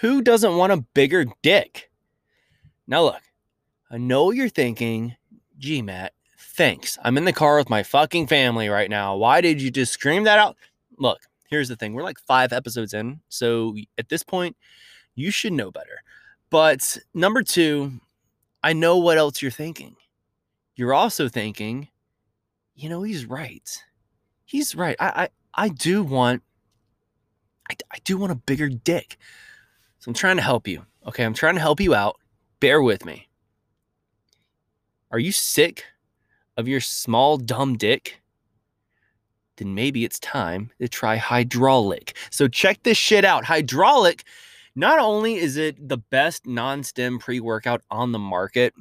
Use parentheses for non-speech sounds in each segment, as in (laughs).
Who doesn't want a bigger dick? Now, look, I know you're thinking. Gee, Matt, thanks. I'm in the car with my fucking family right now. Why did you just scream that out? Look, here's the thing we're like five episodes in. So at this point, you should know better. But number two, I know what else you're thinking. You're also thinking, you know, he's right. He's right. I I, I do want I, I do want a bigger dick. I'm trying to help you. Okay, I'm trying to help you out. Bear with me. Are you sick of your small dumb dick? Then maybe it's time to try hydraulic. So check this shit out. Hydraulic not only is it the best non stim pre-workout on the market,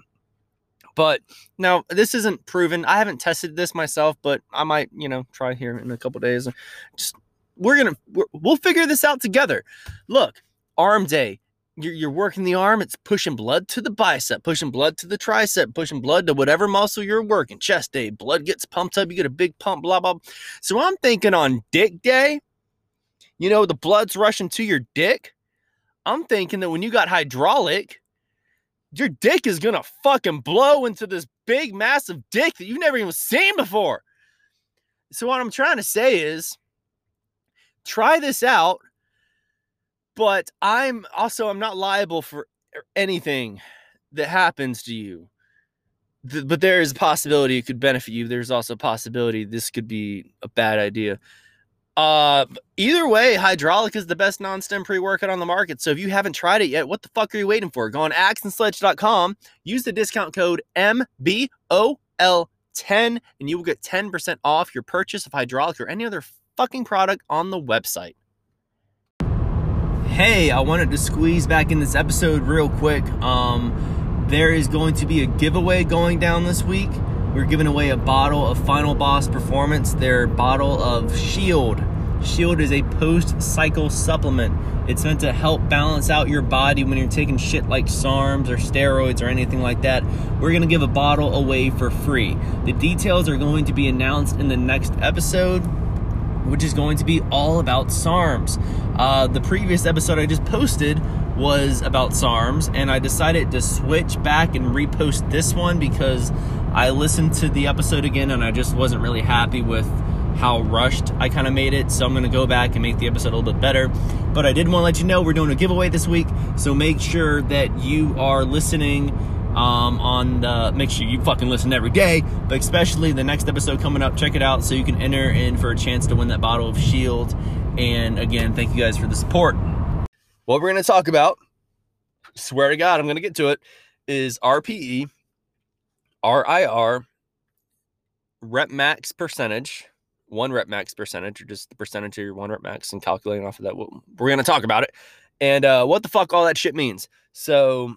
but now this isn't proven. I haven't tested this myself, but I might, you know, try here in a couple days. Just we're gonna we will figure this out together. Look, arm day. You're, you're working the arm. It's pushing blood to the bicep, pushing blood to the tricep, pushing blood to whatever muscle you're working. Chest day, blood gets pumped up. You get a big pump. Blah blah. So I'm thinking on dick day. You know the blood's rushing to your dick. I'm thinking that when you got hydraulic, your dick is gonna fucking blow into this big, massive dick that you've never even seen before. So, what I'm trying to say is try this out, but I'm also I'm not liable for anything that happens to you. but there is a possibility it could benefit you. There's also a possibility this could be a bad idea. Uh, either way, hydraulic is the best non-stim pre-workout on the market. So if you haven't tried it yet, what the fuck are you waiting for? Go on axeandsledge.com, use the discount code MBOL10, and you will get 10% off your purchase of hydraulic or any other fucking product on the website. Hey, I wanted to squeeze back in this episode real quick. Um, there is going to be a giveaway going down this week. We're giving away a bottle of Final Boss Performance, their bottle of Shield. Shield is a post cycle supplement. It's meant to help balance out your body when you're taking shit like SARMs or steroids or anything like that. We're going to give a bottle away for free. The details are going to be announced in the next episode which is going to be all about SARMs. Uh, the previous episode I just posted was about SARMs, and I decided to switch back and repost this one because I listened to the episode again and I just wasn't really happy with how rushed I kind of made it. So I'm going to go back and make the episode a little bit better. But I did want to let you know we're doing a giveaway this week. So make sure that you are listening um, on the, make sure you fucking listen every day, but especially the next episode coming up. Check it out so you can enter in for a chance to win that bottle of Shield. And again, thank you guys for the support. What we're going to talk about, swear to God, I'm going to get to it, is RPE RIR rep max percentage, one rep max percentage, or just the percentage of your one rep max, and calculating off of that. We're going to talk about it and uh, what the fuck all that shit means. So,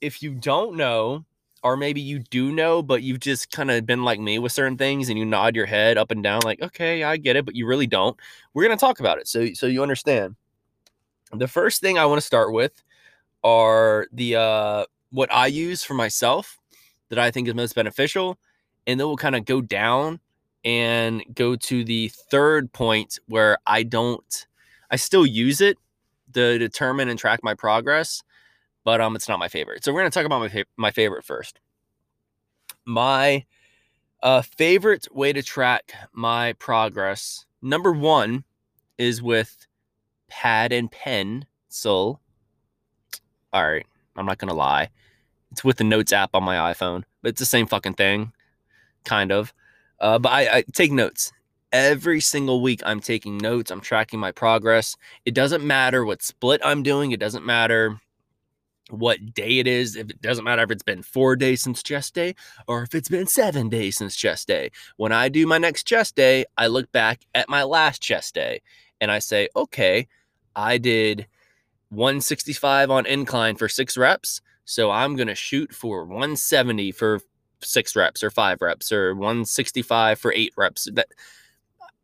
if you don't know, or maybe you do know, but you've just kind of been like me with certain things and you nod your head up and down, like, okay, I get it, but you really don't. We're going to talk about it so, so you understand. The first thing I want to start with are the uh, what I use for myself that I think is most beneficial. And then we'll kind of go down and go to the third point where I don't, I still use it to determine and track my progress, but um, it's not my favorite. So we're to talk about my, fa- my favorite first. My uh, favorite way to track my progress, number one, is with pad and pen. So, all right, I'm not to lie. It's with the Notes app on my iPhone, but it's the same fucking thing, kind of. Uh, but I, I take notes every single week. I'm taking notes. I'm tracking my progress. It doesn't matter what split I'm doing. It doesn't matter what day it is. If it doesn't matter if it's been four days since chest day or if it's been seven days since chest day. When I do my next chest day, I look back at my last chest day and I say, okay, I did 165 on incline for six reps. So I'm going to shoot for 170 for six reps or five reps or 165 for eight reps. That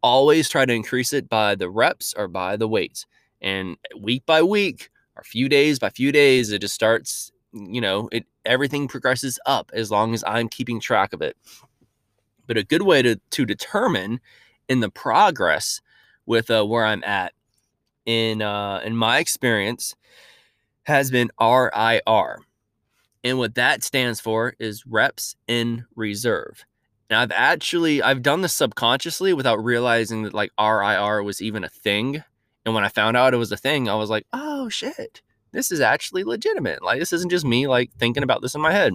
always try to increase it by the reps or by the weight. And week by week or few days by few days, it just starts, you know, it everything progresses up as long as I'm keeping track of it. But a good way to to determine in the progress with uh, where I'm at in uh, in my experience has been RIR. And what that stands for is reps in reserve. And I've actually I've done this subconsciously without realizing that like RIR was even a thing. And when I found out it was a thing, I was like, "Oh shit. This is actually legitimate. Like this isn't just me like thinking about this in my head."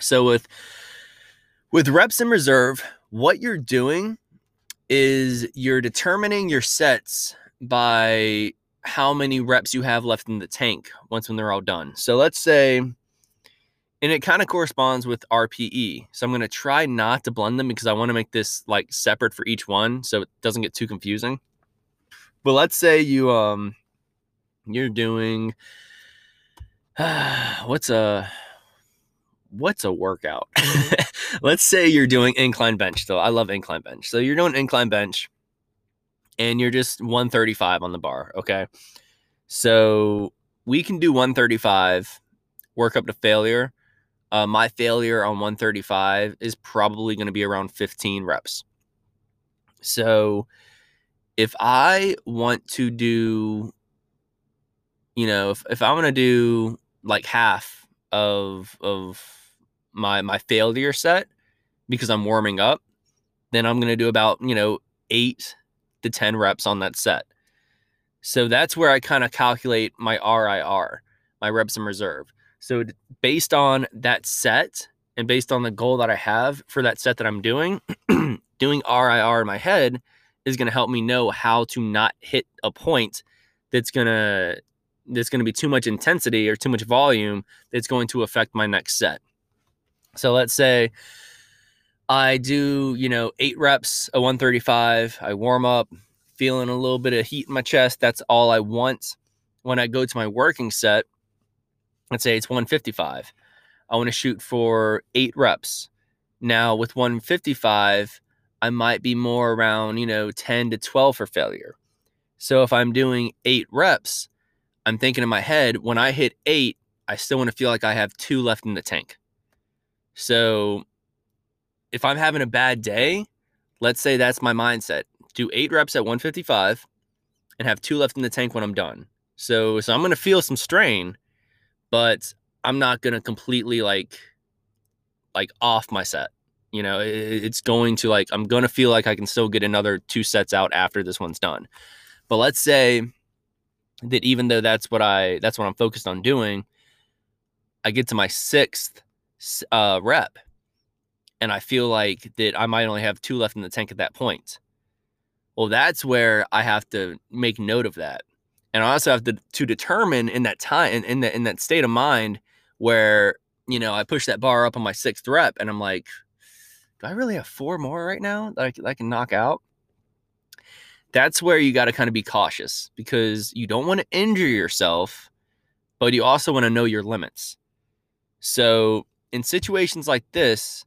So with with reps in reserve, what you're doing is you're determining your sets by how many reps you have left in the tank once when they're all done. So let's say and it kind of corresponds with RPE. So I'm going to try not to blend them because I want to make this like separate for each one so it doesn't get too confusing. But let's say you um you're doing uh, (sighs) what's a what's a workout? (laughs) let's say you're doing incline bench. So I love incline bench. So you're doing incline bench and you're just 135 on the bar, okay? So we can do 135 work up to failure uh, my failure on 135 is probably going to be around 15 reps. So if I want to do, you know, if, if I'm going to do like half of, of my, my failure set because I'm warming up, then I'm to do about, you know, eight to 10 reps on that set. So that's where I kind of calculate my RIR, my reps in reserve. So based on that set and based on the goal that I have for that set that I'm doing, (clears throat) doing RIR in my head is going to help me know how to not hit a point that's going to that's going to be too much intensity or too much volume that's going to affect my next set. So let's say I do, you know, 8 reps a 135, I warm up, feeling a little bit of heat in my chest, that's all I want. When I go to my working set, let's say it's 155. I want to shoot for eight reps. Now, with 155, I might be more around, you know, 10 to 12 for failure. So if I'm doing eight reps, I'm thinking in my head, when I hit eight, I still want to feel like I have two left in the tank. So if I'm having a bad day, let's say that's my mindset. Do eight reps at 155 and have two left in the tank when I'm done. So so I'm gonna feel some strain, but I'm not gonna completely like like off my set. You know, it, it's going to like I'm gonna feel like I can still get another two sets out after this one's done. But let's say that even though that's what I that's what I'm focused on doing, I get to my sixth uh, rep, and I feel like that I might only have two left in the tank at that point. Well, that's where I have to make note of that and I also have to to determine in that time in, in that in that state of mind where you know I push that bar up on my sixth rep and I'm like, do I really have four more right now that I, that I can knock out? That's where you got to kind of be cautious because you don't want to injure yourself, but you also want to know your limits. So in situations like this,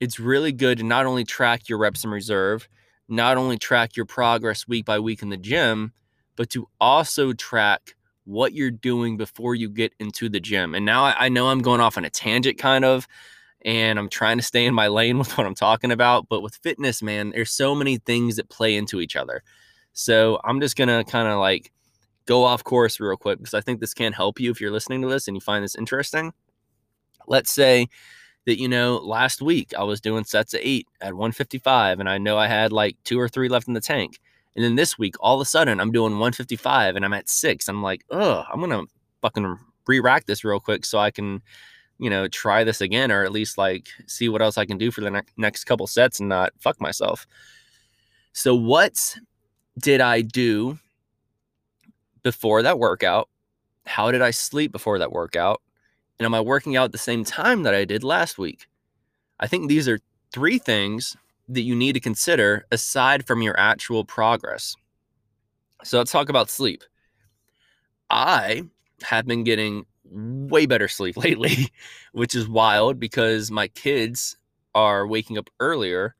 it's really good to not only track your reps in reserve, not only track your progress week by week in the gym, but to also track what you're doing before you get into the gym. And now I, I know I'm going off on a tangent kind of, and I'm trying to stay in my lane (laughs) with what I'm talking about. But with fitness, man, there's so many things that play into each other. So I'm just gonna kind of like go off course real quick because I think this can help you if you're listening to this and you find this interesting. Let's say that you know last week I was doing sets of eight at 155 and I know I had like two or three left in the tank. And then this week, all of a sudden, I'm doing 155 and I'm at six. I'm like, oh, I'm gonna fucking re-rack this real quick so I can, you know, try this again or at least like see what else I can do for the ne- next couple sets and not fuck myself. So what did I do before that workout? How did I sleep before that workout? And am I working out at the same time that I did last week? I think these are three things that you need to consider aside from your actual progress. So let's talk about sleep. I have been getting way better sleep (laughs) lately, which is wild because my kids are waking up earlier,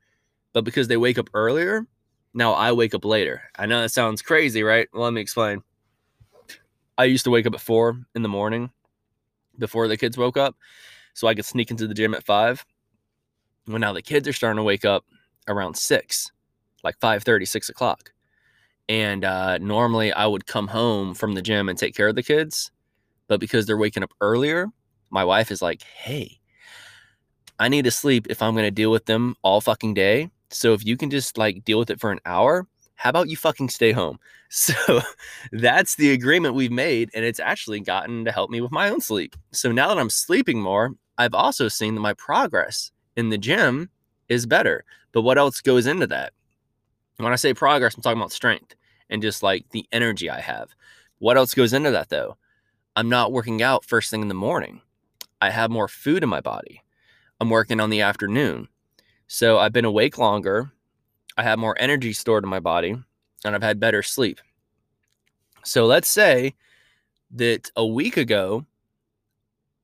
but because they wake up earlier, now I wake up later. I know that sounds crazy, right? Well, let me explain. I used to wake up at four in the morning before the kids woke up so I could sneak into the gym at five. Well, now the kids are starting to wake up around six, like 5 30, 6 o'clock. And uh, normally I would come home from the gym and take care of the kids. But because they're waking up earlier, my wife is like, hey, I need to sleep if I'm going to deal with them all fucking day. So if you can just like deal with it for an hour, how about you fucking stay home? (laughs) So that's the agreement we've made. And it's actually gotten to help me with my own sleep. So now that I'm sleeping more, I've also seen that my progress in the gym is better. But what else goes into that? When I say progress, I'm talking about strength and just like the energy I have. What else goes into that though? I'm not working out first thing in the morning. I have more food in my body. I'm working on the afternoon. So I've been awake longer. I have more energy stored in my body and I've had better sleep. So let's say that a week ago,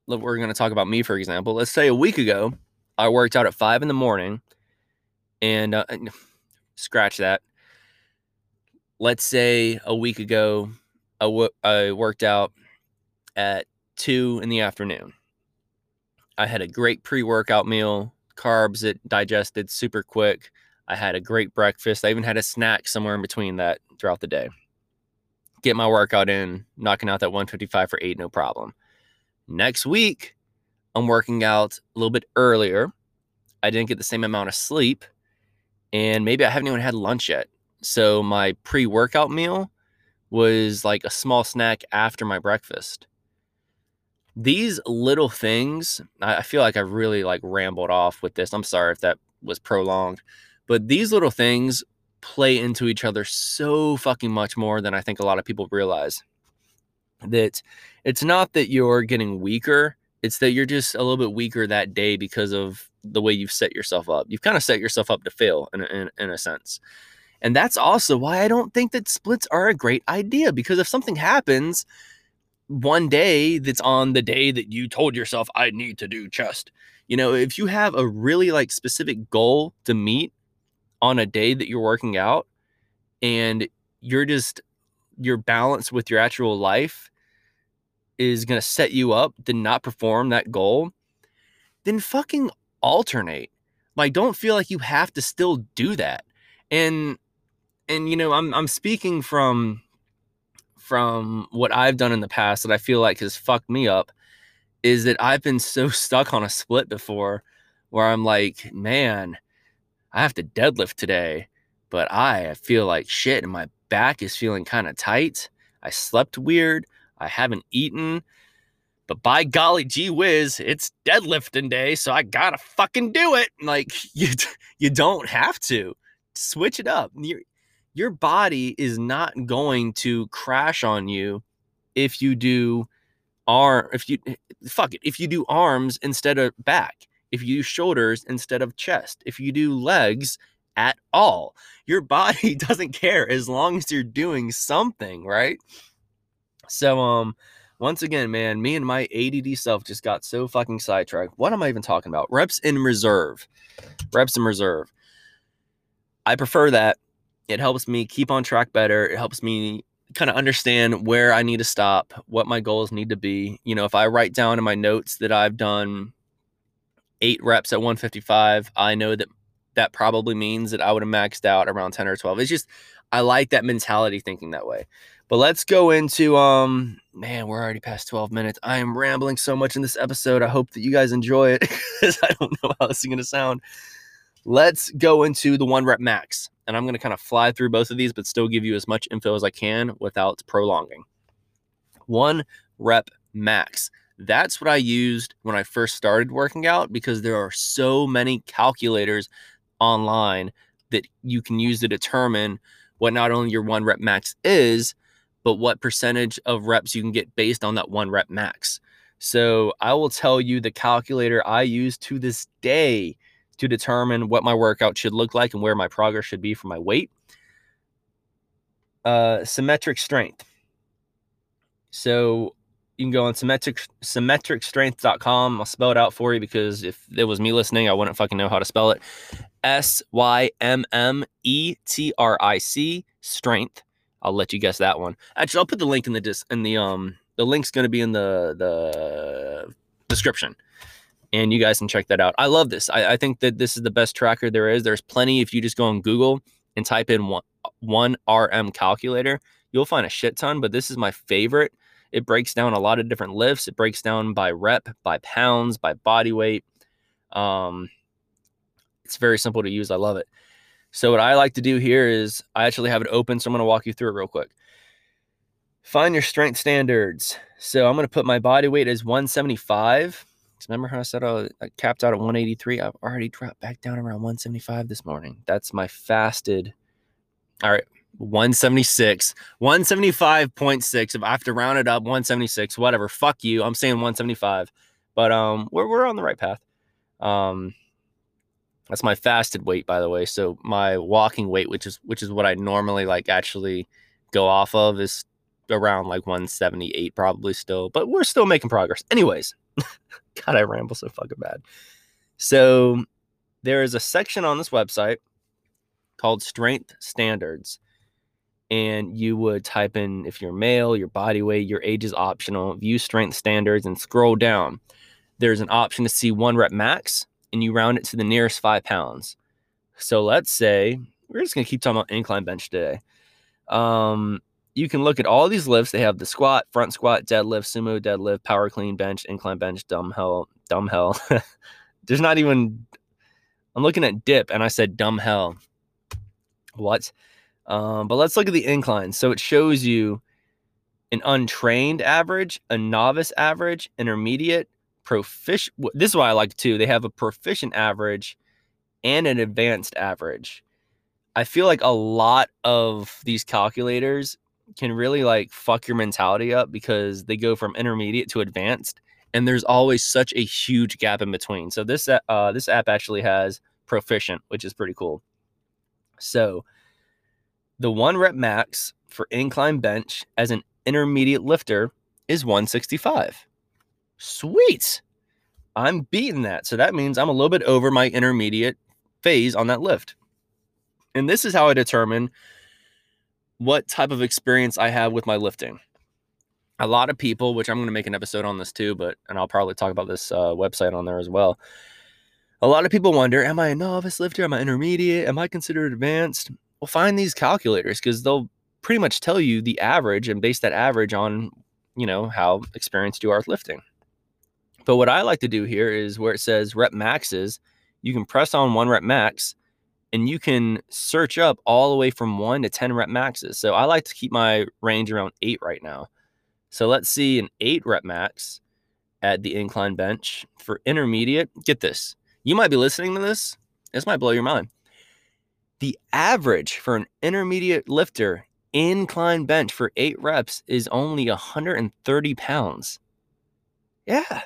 we're going to talk about me, for example. Let's say a week ago, I worked out at five in the morning and uh, (sighs) scratch that. Let's say a week ago, I, w- I worked out at two in the afternoon. I had a great pre workout meal, carbs that digested super quick. I had a great breakfast. I even had a snack somewhere in between that throughout the day. Get my workout in, knocking out that 155 for eight, no problem. Next week, I'm working out a little bit earlier. I didn't get the same amount of sleep, and maybe I haven't even had lunch yet. So my pre workout meal was like a small snack after my breakfast these little things i feel like i really like rambled off with this i'm sorry if that was prolonged but these little things play into each other so fucking much more than i think a lot of people realize that it's not that you're getting weaker it's that you're just a little bit weaker that day because of the way you've set yourself up you've kind of set yourself up to fail in, in, in a sense and that's also why i don't think that splits are a great idea because if something happens one day that's on the day that you told yourself I need to do chest. You know, if you have a really like specific goal to meet on a day that you're working out and you're just your balance with your actual life is going to set you up to not perform that goal, then fucking alternate. Like don't feel like you have to still do that. And and you know, I'm I'm speaking from from what I've done in the past that I feel like has fucked me up is that I've been so (laughs) stuck on a split before where I'm like, man, I have to deadlift today, but I feel like shit and my back is feeling kind of tight. I slept weird. I haven't eaten. But by golly, gee whiz, it's deadlifting day, so I gotta fucking do it. Like (laughs) you, you don't have to switch it up. You're, your body is not going to crash on you if you do arm if you fuck it if you do arms instead of back if you do shoulders instead of chest if you do legs at all. Your (laughs) body doesn't care as long as you're doing something right? So um once again man me and my add self just got so fucking sidetracked. What am i even talking about? Reps in reserve. Reps in reserve. I prefer that it helps me keep on track better. It helps me kind of understand where I need to stop, what my goals need to be. You know, if I write down in my notes that I've done eight reps at 155, I know that that probably means that I would have maxed out around 10 or 12. It's just, I like that mentality thinking that way. But let's go into um man, we're already past 12 minutes. I am rambling so much in this episode. I hope that you guys enjoy it (laughs) because I don't know how this is to sound. Let's go into the one rep max and I'm going to kind of fly through both of these, but still give you as much info as I can without prolonging. One rep max. That's what I used when I first started working out because there are so many calculators online that you can use to determine what not only your one rep max is, but what percentage of reps you can get based on that one rep max. So I will tell you the calculator I use to this day to determine what my workout should look like and where my progress should be for my weight. Uh, symmetric strength. So you can go on symmetric symmetricstrength.com. I'll spell it out for you because if it was me listening, I wouldn't fucking know how to spell it. S Y M M E T R I C strength. I'll let you guess that one. Actually, I'll put the link in the dis- in the um the link's going to be in the the description and you guys can check that out. I love this. I, I, think that this is the best tracker there is. There's plenty. If you just go on Google and type in one, one RM calculator, you'll find a shit ton, but this is my favorite. It breaks down a lot of different lifts. It breaks down by rep, by pounds, by body weight. Um, it's very simple to use. I love it. So what I like to do here is I actually have it open, so I'm going to walk you through it real quick. Find your strength standards. So I'm going to put my body weight as 175. Remember how I said I capped out at 183? I've already dropped back down around 175 this morning. That's my fasted. All right, 176, 175.6. If I have to round it up, 176, whatever. Fuck you. I'm saying 175. But um, we're we're on the right path. Um, that's my fasted weight, by the way. So my walking weight, which is which is what I normally like actually go off of, is around like 178 probably still. But we're still making progress. Anyways, (laughs) God, I ramble so fucking bad. So there is a section on this website called Strength Standards. And you would type in if you're male, your body weight, your age is optional, view strength standards, and scroll down. There's an option to see one rep max, and you round it to the nearest five pounds. So let's say we're just gonna keep talking about incline bench today. Um, you can look at all these lifts. They have the squat, front squat, deadlift, sumo deadlift, power clean bench, incline bench, dumbbell, dumbbell. (laughs) There's not even. I'm looking at dip, and I said dumbbell. What? Um, but let's look at the incline. So it shows you an untrained average, a novice average, intermediate, proficient. This is why I like too. They have a proficient average and an advanced average. I feel like a lot of these calculators can really like fuck your mentality up because they go from intermediate to advanced and there's always such a huge gap in between. So this uh this app actually has proficient, which is pretty cool. So the one rep max for incline bench as an intermediate lifter is 165. Sweet. I'm beating that. So that means I'm a little bit over my intermediate phase on that lift. And this is how I determine what type of experience I have with my lifting. A lot of people, which I'm going to make an episode on this too, but and I'll probably talk about this uh, website on there as well. A lot of people wonder, am I a novice lifter? Am I intermediate? Am I considered advanced? Well, find these calculators because they'll pretty much tell you the average and base that average on, you know, how experienced you are with lifting. But what I like to do here is where it says rep maxes, you can press on one rep max and you can search up all the way from one to 10 rep maxes. So I like to keep my range around eight right now. So let's see an eight rep max at the incline bench for intermediate. Get this. You might be listening to this. This might blow your mind. The average for an intermediate lifter incline bench for eight reps is only 130 pounds. Yeah,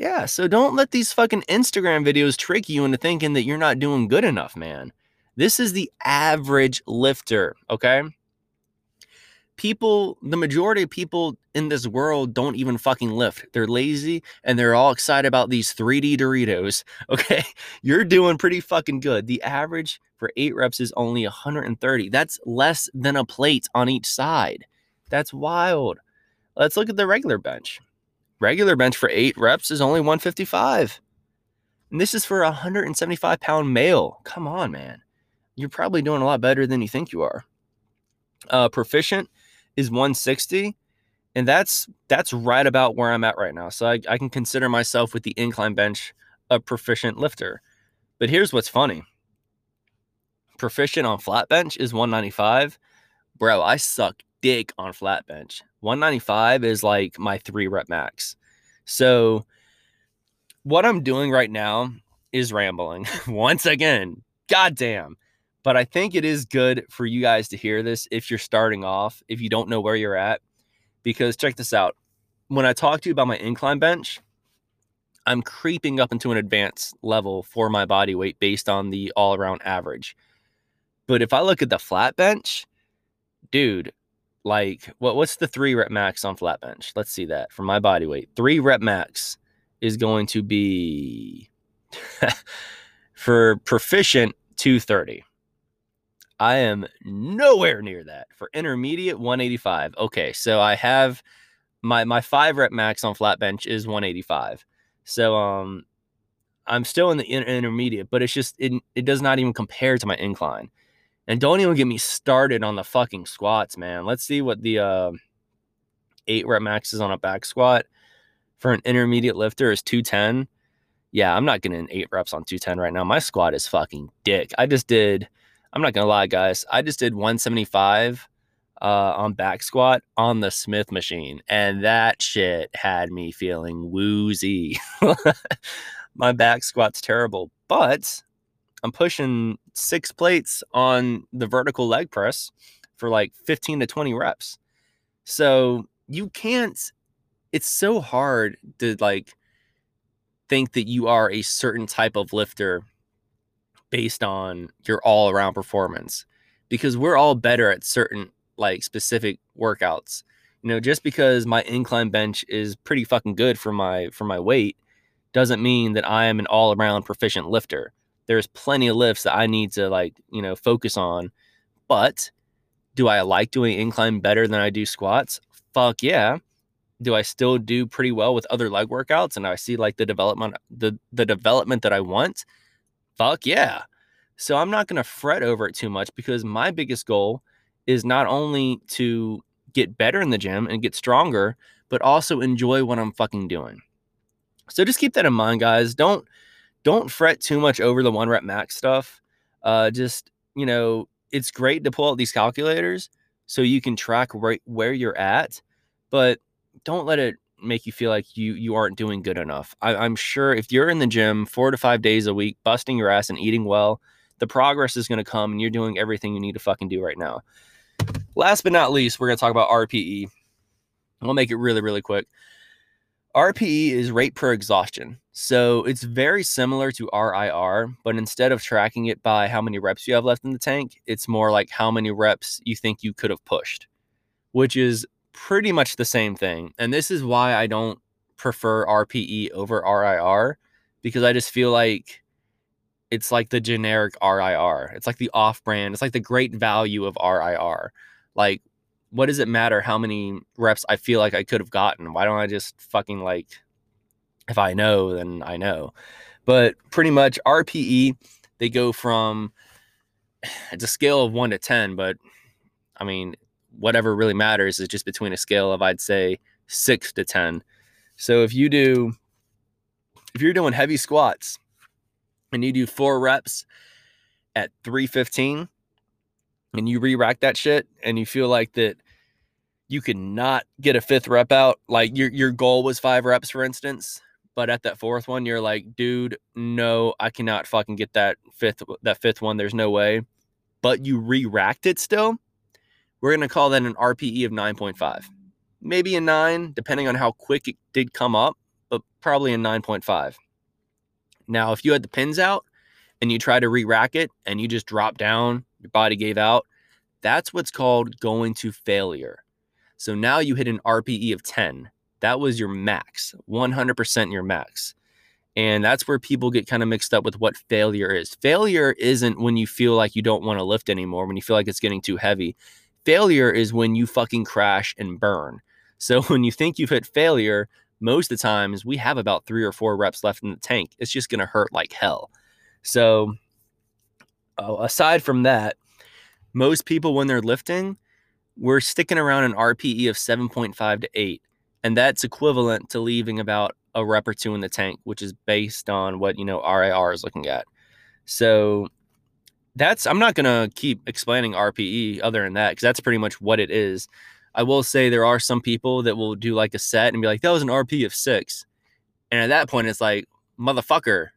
yeah, so don't let these fucking Instagram videos trick you into thinking that you're not doing good enough, man. This is the average lifter, okay? People, the majority of people in this world don't even fucking lift. They're lazy and they're all excited about these 3D Doritos, (laughs) okay? You're doing pretty fucking good. The average for eight reps is only 130. That's less than a plate on each side. That's wild. Let's look at the regular bench regular bench for eight reps is only 155. And this is for a 175 pound male. Come on, man. You're probably doing a lot better than you think you are. Uh, proficient is 160 and that's that's right about where i'm at right now so I, I can consider myself with the incline bench a proficient lifter but here's what's funny proficient on flat bench is 195 bro i suck dick on flat bench 195 is like my three rep max. So, what I'm doing right now is rambling (laughs) once again. Goddamn. But I think it is good for you guys to hear this if you're starting off, if you don't know where you're at. Because check this out. When I talk to you about my incline bench, I'm creeping up into an advanced level for my body weight based on the all around average. But if I look at the flat bench, dude, like what what's the three rep max on flat bench? Let's see that for my body weight. Three rep max is going to be (laughs) for proficient 230. I am nowhere near that for intermediate 185. Okay, so I have my my five rep max on flat bench is 185. So um I'm still in the intermediate, but it's just it, it does not even compare to my incline. And don't even get me started on the fucking squats, man. Let's see what the uh, eight rep maxes on a back squat for an intermediate lifter is 210. Yeah, I'm not getting eight reps on 210 right now. My squat is fucking dick. I just did, I'm not gonna lie, guys. I just did 175 uh, on back squat on the Smith machine, and that shit had me feeling woozy. (laughs) My back squat's terrible, but I'm pushing six plates on the vertical leg press for like 15 to 20 reps. So you can't, it's so hard to like think that you are a certain type of lifter based on your all around performance because we're all better at certain like specific workouts. You know, just because my incline bench is pretty fucking good for my for my weight doesn't mean that I am an all around proficient lifter. There's plenty of lifts that I need to like, you know, focus on. But do I like doing incline better than I do squats? Fuck yeah. Do I still do pretty well with other leg workouts and I see like the development the the development that I want? Fuck yeah. So I'm not going to fret over it too much because my biggest goal is not only to get better in the gym and get stronger, but also enjoy what I'm fucking doing. So just keep that in mind, guys. Don't don't fret too much over the one rep max stuff. Uh, just you know, it's great to pull out these calculators so you can track right where you're at, but don't let it make you feel like you you aren't doing good enough. I, I'm sure if you're in the gym four to five days a week, busting your ass and eating well, the progress is going to come, and you're doing everything you need to fucking do right now. Last but not least, we're going to talk about RPE. We'll make it really, really quick. RPE is rate per exhaustion. So it's very similar to RIR, but instead of tracking it by how many reps you have left in the tank, it's more like how many reps you think you could have pushed, which is pretty much the same thing. And this is why I don't prefer RPE over RIR because I just feel like it's like the generic RIR. It's like the off brand, it's like the great value of RIR. Like what does it matter how many reps I feel like I could have gotten? Why don't I just fucking like, if I know, then I know. But pretty much RPE, they go from, (sighs) it's a scale of one to 10, but I mean, whatever really matters is just between a scale of, I'd say, six to 10. So if you do, if you're doing heavy squats and you do four reps at 315, and you re-rack that shit and you feel like that you cannot get a fifth rep out, like your your goal was five reps, for instance, but at that fourth one, you're like, dude, no, I cannot fucking get that fifth that fifth one. There's no way. But you re-racked it still. We're gonna call that an RPE of 9.5. Maybe a nine, depending on how quick it did come up, but probably a 9.5. Now, if you had the pins out and you try to re-rack it and you just drop down your body gave out. That's what's called going to failure. So now you hit an RPE of 10. That was your max, 100% your max. And that's where people get kind of mixed up with what failure is. Failure isn't when you feel like you don't want to lift anymore, when you feel like it's getting too heavy. Failure is when you fucking crash and burn. So (laughs) when you think you've hit failure, most of the times we have about three or four reps left in the tank. It's just going to hurt like hell. So Oh, aside from that, most people when they're lifting, we're sticking around an RPE of 7.5 to 8. And that's equivalent to leaving about a rep or two in the tank, which is based on what, you know, RIR is looking at. So that's, I'm not going to keep explaining RPE other than that, because that's pretty much what it is. I will say there are some people that will do like a set and be like, that was an RP of six. And at that point, it's like, motherfucker,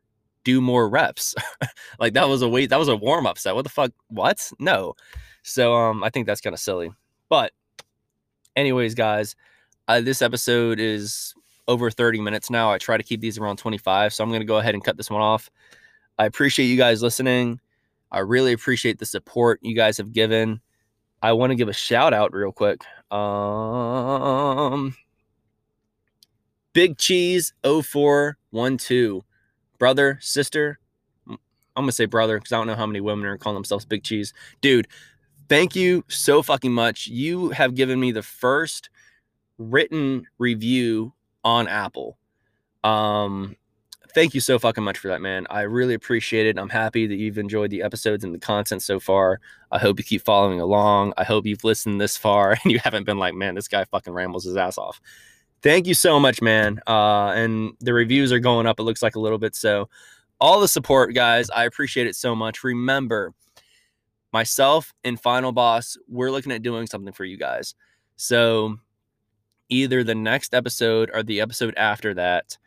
do more reps. (laughs) like that was a wait, that was a warm up set. What the fuck? What? No. So um, I think that's kind of silly. But, anyways, guys, uh, this episode is over 30 minutes now. I try to keep these around 25, so I'm gonna go ahead and cut this one off. I appreciate you guys listening. I really appreciate the support you guys have given. I want to give a shout out real quick. Um, Big Cheese 0412 brother, sister. I'm gonna say brother because I don't know how many women are calling themselves Big Cheese. Dude, thank you so fucking much. You have given me the first written review on Apple. Um, thank you so fucking much for that, man. I really appreciate it. I'm happy that you've enjoyed the episodes and the content so far. I hope you keep following along. I hope you've listened this far (laughs) and you haven't been like, man, this guy fucking rambles his ass off. Thank you so much, man. Uh, and the reviews are going up, it looks like a little bit. So, all the support, guys, I appreciate it so much. Remember, myself and Final Boss, we're looking at doing something for you guys. So, either the next episode or the episode after that,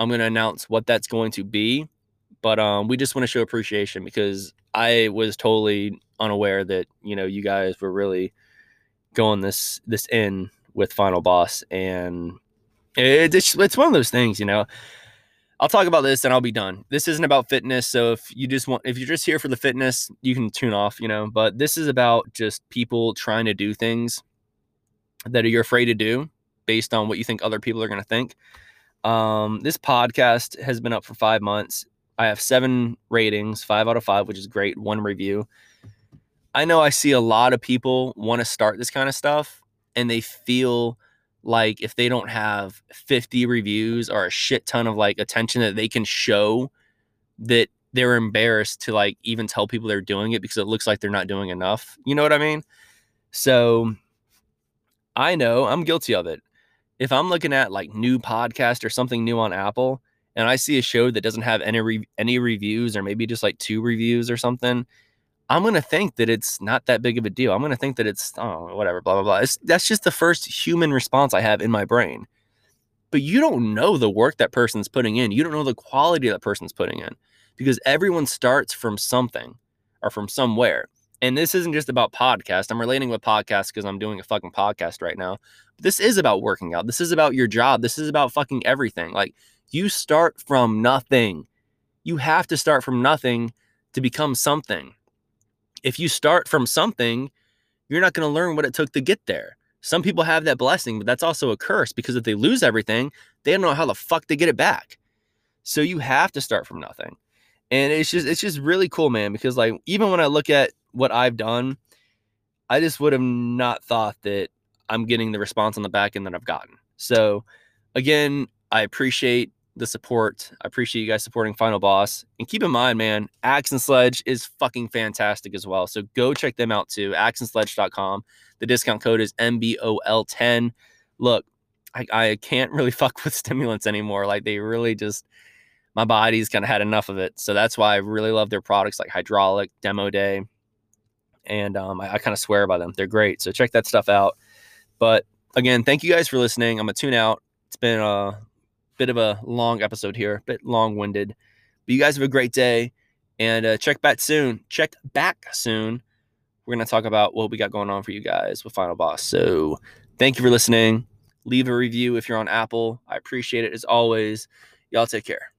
I'm going to announce what that's going to be. But um, we just want to show appreciation because I was totally unaware that you know you guys were really going this this in with Final Boss, and it, it's it's one of those things, you know. I'll talk about this and I'll be done. This isn't about fitness, so if you just want, if you're just here for the fitness, you can tune off, you know. But this is about just people trying to do things that you're afraid to do based on what you think other people are going to think. Um, this podcast has been up for five months. I have seven ratings, five out of five, which is great. One review. I know I see a lot of people want to start this kind of stuff and they feel like if they don't have 50 reviews or a shit ton of like attention that they can show that they're embarrassed to like even tell people they're doing it because it looks like they're not doing enough. You know what I mean? So I know I'm guilty of it if I'm looking at like new podcast or something new on Apple and I see a show that doesn't have any re- any reviews or maybe just like two reviews or something, I'm gonna think that it's not that big of a deal. I'm gonna think that it's oh whatever, blah blah blah. It's, that's just the first human response I have in my brain. But you don't know the work that person's putting in. You don't know the quality that person's putting in because everyone starts from something or from somewhere. And this isn't just about podcast. I'm relating with podcasts because I'm doing a fucking podcast right now. But this is about working out. This is about your job. This is about fucking everything. Like you start from nothing. You have to start from nothing to become something. If you start from something, you're not going to learn what it took to get there. Some people have that blessing, but that's also a curse because if they lose everything, they don't know how the fuck to get it back. So you have to start from nothing. And it's just it's just really cool, man, because like even when I look at what I've done, I just would have not thought that I'm getting the response on the back end that I've gotten. So, again, I appreciate the support. I appreciate you guys supporting Final Boss. And keep in mind, man, Axe and Sledge is fucking fantastic as well. So go check them out too, axeandsledge.com. The discount code is MBOL10. Look, I, I can't really (laughs) fuck with stimulants anymore. Like they really just my body's kind of had enough of it. So that's why I really love their products like Hydraulic, Demo Day, and um, I, I kind of swear by them. They're great. So check that stuff out. But again, thank you guys for listening. I'm gonna tune out. It's been a bit of a long episode here, a bit long winded. But you guys have a great day, and uh, check back soon. Check back soon. We're gonna talk about what we got going on for you guys with Final Boss. So thank you for listening. Leave a review if you're on Apple. I appreciate it as always. Y'all take care.